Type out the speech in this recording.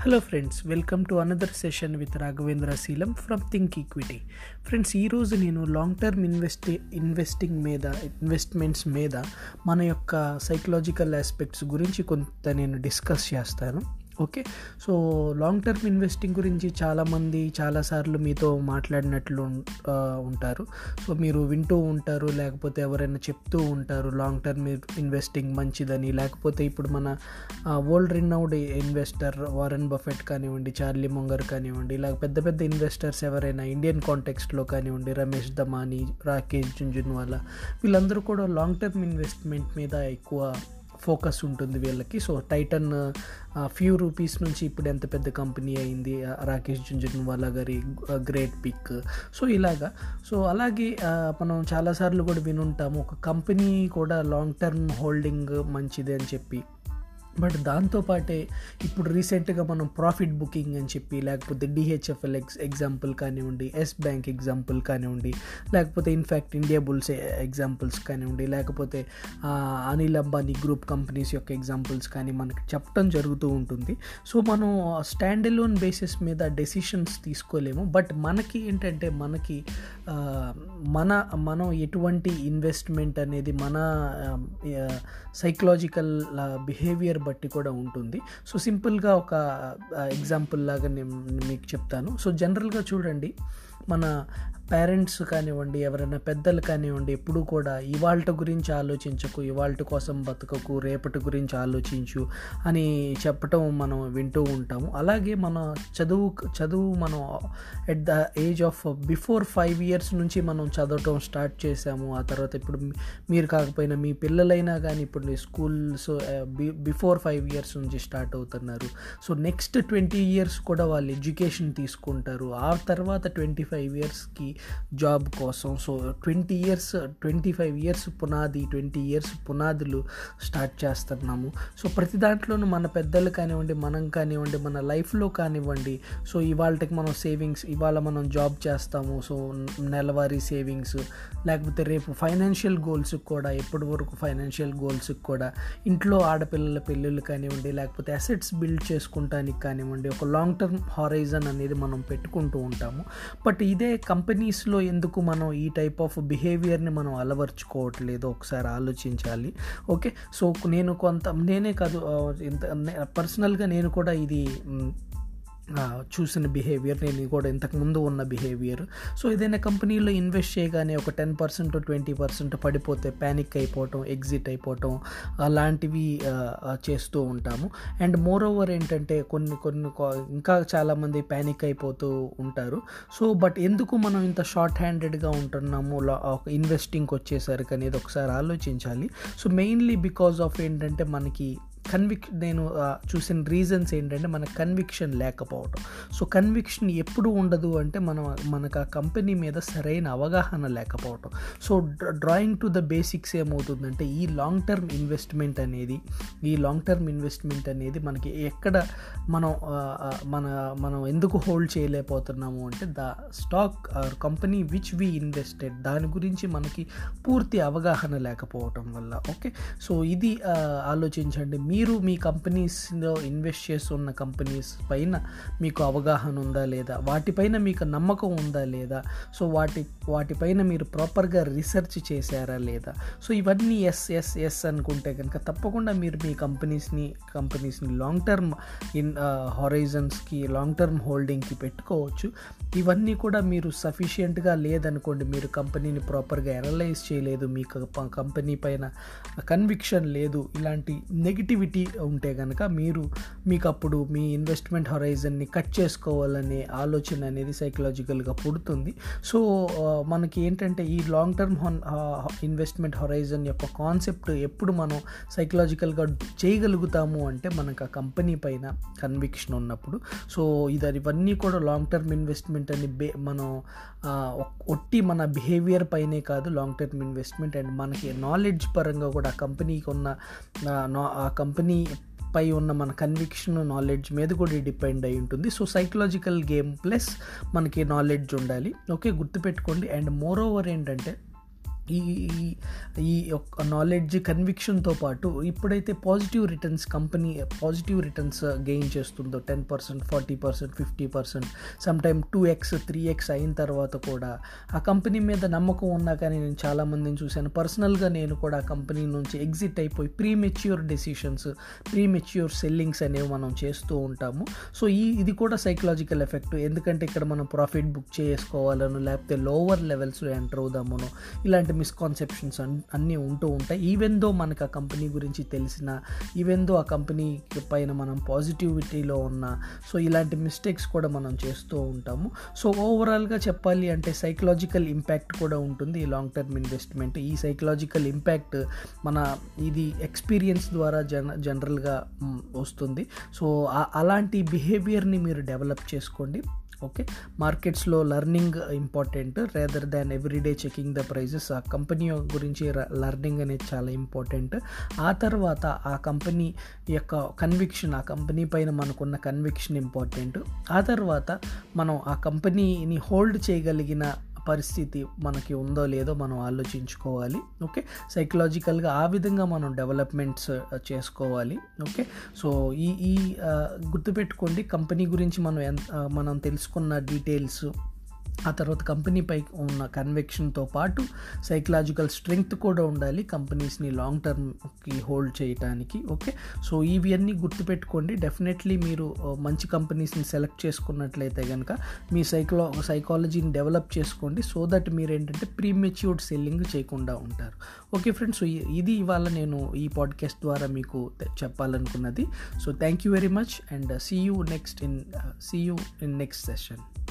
Hello friends welcome to another session with Raghavendra Seelam from Think Equity friends ఈరోజు నేను long term invest investing మీద investments మీద మన యొక్క సైకలాజికల్ ఆస్పెక్ట్స్ గురించి కొంత నేను డిస్కస్ చేస్తాను. Okay. So long term investing గురించి చాలామంది చాలాసార్లు మీతో మాట్లాడినట్లు ఉంటారు. సో మీరు వింటూ ఉంటారు లేకపోతే ఎవరైనా చెప్తూ ఉంటారు లాంగ్ టర్మ్ ఇన్వెస్టింగ్ మంచిదని. లేకపోతే ఇప్పుడు మన world renowned investor Warren Buffett కానివ్వండి చార్లీ మొంగర్ కానివ్వండి ఇలా పెద్ద పెద్ద ఇన్వెస్టర్స్ ఎవరైనా ఇండియన్ కాంటెక్స్ట్లో కానివ్వండి రమేష్ దమాని రాకేష్ జుంజున్వాలా వీళ్ళందరూ కూడా లాంగ్ టర్మ్ ఇన్వెస్ట్మెంట్ మీద ఎక్కువ ఫోకస్ ఉంటుంది వీళ్ళకి. సో టైటన్ ఫ్యూ రూపీస్ నుంచి ఇప్పుడు ఎంత పెద్ద కంపెనీ అయింది రాకేష్ రాకేష్ వాళ్ళ గారి గ్రేట్ పిక్ సో ఇలాగా. సో అలాగే మనం చాలాసార్లు కూడా వినుంటాము ఒక కంపెనీ కూడా లాంగ్ టర్మ్ హోల్డింగ్ మంచిది అని చెప్పి. బట్ దాంతోపాటే ఇప్పుడు రీసెంట్గా మనం ప్రాఫిట్ బుకింగ్ అని చెప్పి లేకపోతే డిహెచ్ఎఫ్ఎల్ ఎక్స్ ఎగ్జాంపుల్ కానివ్వండి ఎస్ బ్యాంక్ ఎగ్జాంపుల్ కానివ్వండి లేకపోతే in fact India Bulls examples కానివ్వండి లేకపోతే అనిల్ అంబానీ గ్రూప్ కంపెనీస్ యొక్క ఎగ్జాంపుల్స్ కానీ మనకి చెప్పడం జరుగుతూ ఉంటుంది. సో మనం స్టాండ్ లోన్ బేసిస్ మీద డెసిషన్స్ తీసుకోలేము. బట్ మనకి ఏంటంటే మనకి మన మనం ఎటువంటి ఇన్వెస్ట్మెంట్ అనేది మన సైకలాజికల్ బిహేవియర్ బట్టి కూడా ఉంటుంది. సో సింపుల్గా ఒక ఎగ్జాంపుల్ లాగా నేను మీకు చెప్తాను. సో జనరల్గా చూడండి మన పేరెంట్స్ కానివ్వండి ఎవరైనా పెద్దలు కానివ్వండి ఎప్పుడూ కూడా ఇవాళ గురించి ఆలోచించకు ఇవాళ కోసం బతకకు రేపటి గురించి ఆలోచించు అని చెప్పటం మనం వింటూ ఉంటాము. అలాగే మన చదువు చదువు మనం at the age of before five years నుంచి మనం చదవటం స్టార్ట్ చేసాము ఆ తర్వాత ఇప్పుడు మీరు కాకపోయినా మీ పిల్లలైనా కానీ ఇప్పుడు స్కూల్స్ బిఫోర్ ఫైవ్ ఇయర్స్ నుంచి స్టార్ట్ అవుతున్నారు. సో నెక్స్ట్ ట్వంటీ ఇయర్స్ కూడా వాళ్ళు ఎడ్యుకేషన్ తీసుకుంటారు. ఆ తర్వాత ట్వంటీ ఫైవ్ ఇయర్స్కి జాబ్ కోసం. So twenty years twenty five years పునాది ట్వంటీ ఇయర్స్ పునాదులు స్టార్ట్ చేస్తున్నాము. సో ప్రతి దాంట్లోనూ మన పెద్దలు కానివ్వండి మనం కానివ్వండి మన లైఫ్లో కానివ్వండి సో ఇవాళకి మనం సేవింగ్స్ ఇవాళ మనం జాబ్ చేస్తాము. సో నెలవారీ సేవింగ్స్ లేకపోతే రేపు ఫైనాన్షియల్ గోల్స్కి కూడా ఎప్పటి వరకు ఫైనాన్షియల్ గోల్స్కి కూడా ఇంట్లో ఆడపిల్లల పెళ్ళిళ్ళు కానివ్వండి లేకపోతే అసెట్స్ బిల్డ్ చేసుకుంటానికి కానివ్వండి ఒక లాంగ్ టర్మ్ హారైజన్ అనేది మనం పెట్టుకుంటూ ఉంటాము. బట్ ఇదే కంపెనీ కంపెనీస్లో ఎందుకు మనం ఈ టైప్ ఆఫ్ బిహేవియర్ని మనం అలవర్చుకోవట్లేదు? ఒకసారి ఆలోచించాలి. ఓకే సో నేను కొంత నేనే కాదు ఇంత పర్సనల్గా నేను కూడా ఇది చూసిన బిహేవియర్ నేను కూడా ఇంతకుముందు ఉన్న బిహేవియర్ సో ఏదైనా కంపెనీలో ఇన్వెస్ట్ చేయగానే ఒక టెన్ పర్సెంట్ ట్వంటీ పర్సెంట్ పడిపోతే ప్యానిక్ అయిపోవటం ఎగ్జిట్ అయిపోవటం అలాంటివి చేస్తూ ఉంటాము. అండ్ మోర్ ఓవర్ ఏంటంటే కొన్ని కొన్ని ఇంకా చాలామంది ప్యానిక్ అయిపోతూ ఉంటారు. సో బట్ ఎందుకు మనం ఇంత షార్ట్ హ్యాండెడ్గా ఉంటున్నాము ఇన్వెస్టింగ్కి వచ్చేసరికి అనేది ఒకసారి ఆలోచించాలి. సో మెయిన్లీ బికాజ్ ఆఫ్ ఏంటంటే మనకి కన్విక్ నేను చూసిన రీజన్స్ ఏంటంటే మన కన్విక్షన్ లేకపోవడం సో కన్విక్షన్ ఎప్పుడు ఉండదు అంటే మనం మనకు ఆ కంపెనీ మీద సరైన అవగాహన లేకపోవడం so drawing to the basics ఏమవుతుందంటే ఈ లాంగ్ టర్మ్ ఇన్వెస్ట్మెంట్ అనేది ఈ లాంగ్ టర్మ్ ఇన్వెస్ట్మెంట్ అనేది మనకి ఎక్కడ మనం మన మనం ఎందుకు హోల్డ్ చేయలేకపోతున్నాము అంటే the stock or company which we invested దాని గురించి మనకి పూర్తి అవగాహన లేకపోవటం వల్ల. ఓకే? సో ఇది ఆలోచించండి. మీ మీరు మీ కంపెనీస్లో ఇన్వెస్ట్ చేస్తున్న కంపెనీస్ పైన మీకు అవగాహన ఉందా లేదా? వాటిపైన మీకు నమ్మకం ఉందా లేదా? సో వాటి వాటిపైన మీరు ప్రాపర్గా రీసెర్చ్ చేశారా లేదా? సో ఇవన్నీ ఎస్ ఎస్ ఎస్ అనుకుంటే కనుక తప్పకుండా మీరు మీ కంపెనీస్ని కంపెనీస్ని లాంగ్ టర్మ్ ఇన్ హొరైజన్స్కి లాంగ్ టర్మ్ హోల్డింగ్కి పెట్టుకోవచ్చు. ఇవన్నీ కూడా మీరు సఫిషియెంట్గా లేదనుకోండి మీరు కంపెనీని ప్రాపర్గా అనలైజ్ చేయలేదు మీకు కంపెనీ పైన కన్విక్షన్ లేదు ఇలాంటి నెగిటివిటీ ఉంటే కనుక మీరు మీకు అప్పుడు మీ ఇన్వెస్ట్మెంట్ హొరైజన్ని కట్ చేసుకోవాలనే ఆలోచన అనేది సైకలాజికల్గా పుడుతుంది. సో మనకి ఏంటంటే ఈ లాంగ్ టర్మ్ ఇన్వెస్ట్మెంట్ హొరైజన్ యొక్క కాన్సెప్ట్ ఎప్పుడు మనం సైకలాజికల్గా చేయగలుగుతాము అంటే మనకు ఆ కంపెనీ పైన కన్విక్షన్ ఉన్నప్పుడు. సో ఇది ఇవన్నీ కూడా లాంగ్ టర్మ్ ఇన్వెస్ట్మెంట్ అని బే మనం ఒట్టి మన బిహేవియర్ పైనే కాదు లాంగ్ టర్మ్ ఇన్వెస్ట్మెంట్ అండ్ మనకి నాలెడ్జ్ పరంగా కూడా ఆ కంపెనీకి ఉన్న ఆ, కంపెనీ కంపెనీ పై ఉన్న మన కన్విక్షన్ నాలెడ్జ్ మీద కూడా డిపెండ్ అయి ఉంటుంది. సో సైకలాజికల్ గేమ్ ప్లస్ మనకి నాలెడ్జ్ ఉండాలి. ఓకే గుర్తుపెట్టుకోండి. అండ్ మోర్ ఓవర్ ఏంటంటే ఈ ఈ- యొక్క నాలెడ్జ్ కన్విక్షన్తో పాటు ఇప్పుడైతే positive returns company positive returns gain చేస్తుందో ten percent forty percent fifty percent sometime two X three X అయిన తర్వాత కూడా ఆ కంపెనీ మీద నమ్మకం ఉన్నా కానీ నేను చాలామందిని చూశాను. పర్సనల్గా నేను కూడా ఆ కంపెనీ నుంచి ఎగ్జిట్ అయిపోయి premature decisions premature sellings అనేవి మనం చేస్తూ ఉంటాము. సో ఈ ఇది కూడా సైకలాజికల్ ఎఫెక్ట్ ఎందుకంటే ఇక్కడ మనం ప్రాఫిట్ బుక్ చేసుకోవాలను లేకపోతే లోవర్ లెవెల్స్లో ఎంటర్ అవుదామనో ఇలాంటి మిస్కాన్సెప్షన్స్ అన్నీ ఉంటూ ఉంటాయి. ఈవెన్ దో మనకు ఆ కంపెనీ గురించి తెలిసిన ఈవెన్ దో ఆ కంపెనీ పైన మనం పాజిటివిటీలో ఉన్న సో ఇలాంటి మిస్టేక్స్ కూడా మనం చేస్తూ ఉంటాము. సో ఓవరాల్గా చెప్పాలి అంటే సైకలాజికల్ ఇంపాక్ట్ కూడా ఉంటుంది ఈ లాంగ్ టర్మ్ ఇన్వెస్ట్మెంట్ ఈ సైకలాజికల్ ఇంపాక్ట్ మన ఇది ఎక్స్పీరియన్స్ ద్వారా జన జనరల్గా వస్తుంది. సో అలాంటి బిహేవియర్ని మీరు డెవలప్ చేసుకోండి. ఓకే మార్కెట్స్లో learning important rather than everyday checking the prices ఆ కంపెనీ గురించి లర్నింగ్ అనేది చాలా ఇంపార్టెంట్ ఆ తర్వాత ఆ కంపెనీ యొక్క కన్విక్షన్ ఆ కంపెనీ పైన మనకున్న కన్విక్షన్ ఇంపార్టెంట్ ఆ తర్వాత మనం ఆ కంపెనీని హోల్డ్ చేయగలిగిన పరిస్థితి మనకి ఉందో లేదో మనం ఆలోచించుకోవాలి ఓకే? సైకలాజికల్గా ఆ విధంగా మనం డెవలప్మెంట్స్ చేసుకోవాలి ఓకే? సో ఈ ఈ గుర్తుపెట్టుకోండి కంపెనీ గురించి మనం ఎంత మనం తెలుసుకున్న డీటెయిల్స్ ఆ తర్వాత కంపెనీపై ఉన్న కన్వెక్షన్తో పాటు సైకలాజికల్ స్ట్రెంగ్త్ కూడా ఉండాలి కంపెనీస్ని లాంగ్ టర్మ్కి హోల్డ్ చేయడానికి ఓకే సో ఇవన్నీ గుర్తుపెట్టుకోండి. డెఫినెట్లీ మీరు uh, మంచి కంపెనీస్ని సెలెక్ట్ చేసుకున్నట్లయితే కనుక మీ సైకలా సైకాలజీని డెవలప్ చేసుకోండి. సో దట్ మీరు ఏంటంటే ప్రీమెచ్యూర్డ్ సెల్లింగ్ చేయకుండా ఉంటారు. ఓకే ఫ్రెండ్స్ ఇది ఇవాళ నేను ఈ పాడ్కాస్ట్ ద్వారా మీకు తె- చెప్పాలనుకున్నది. So thank you very much and see you next in see you in next session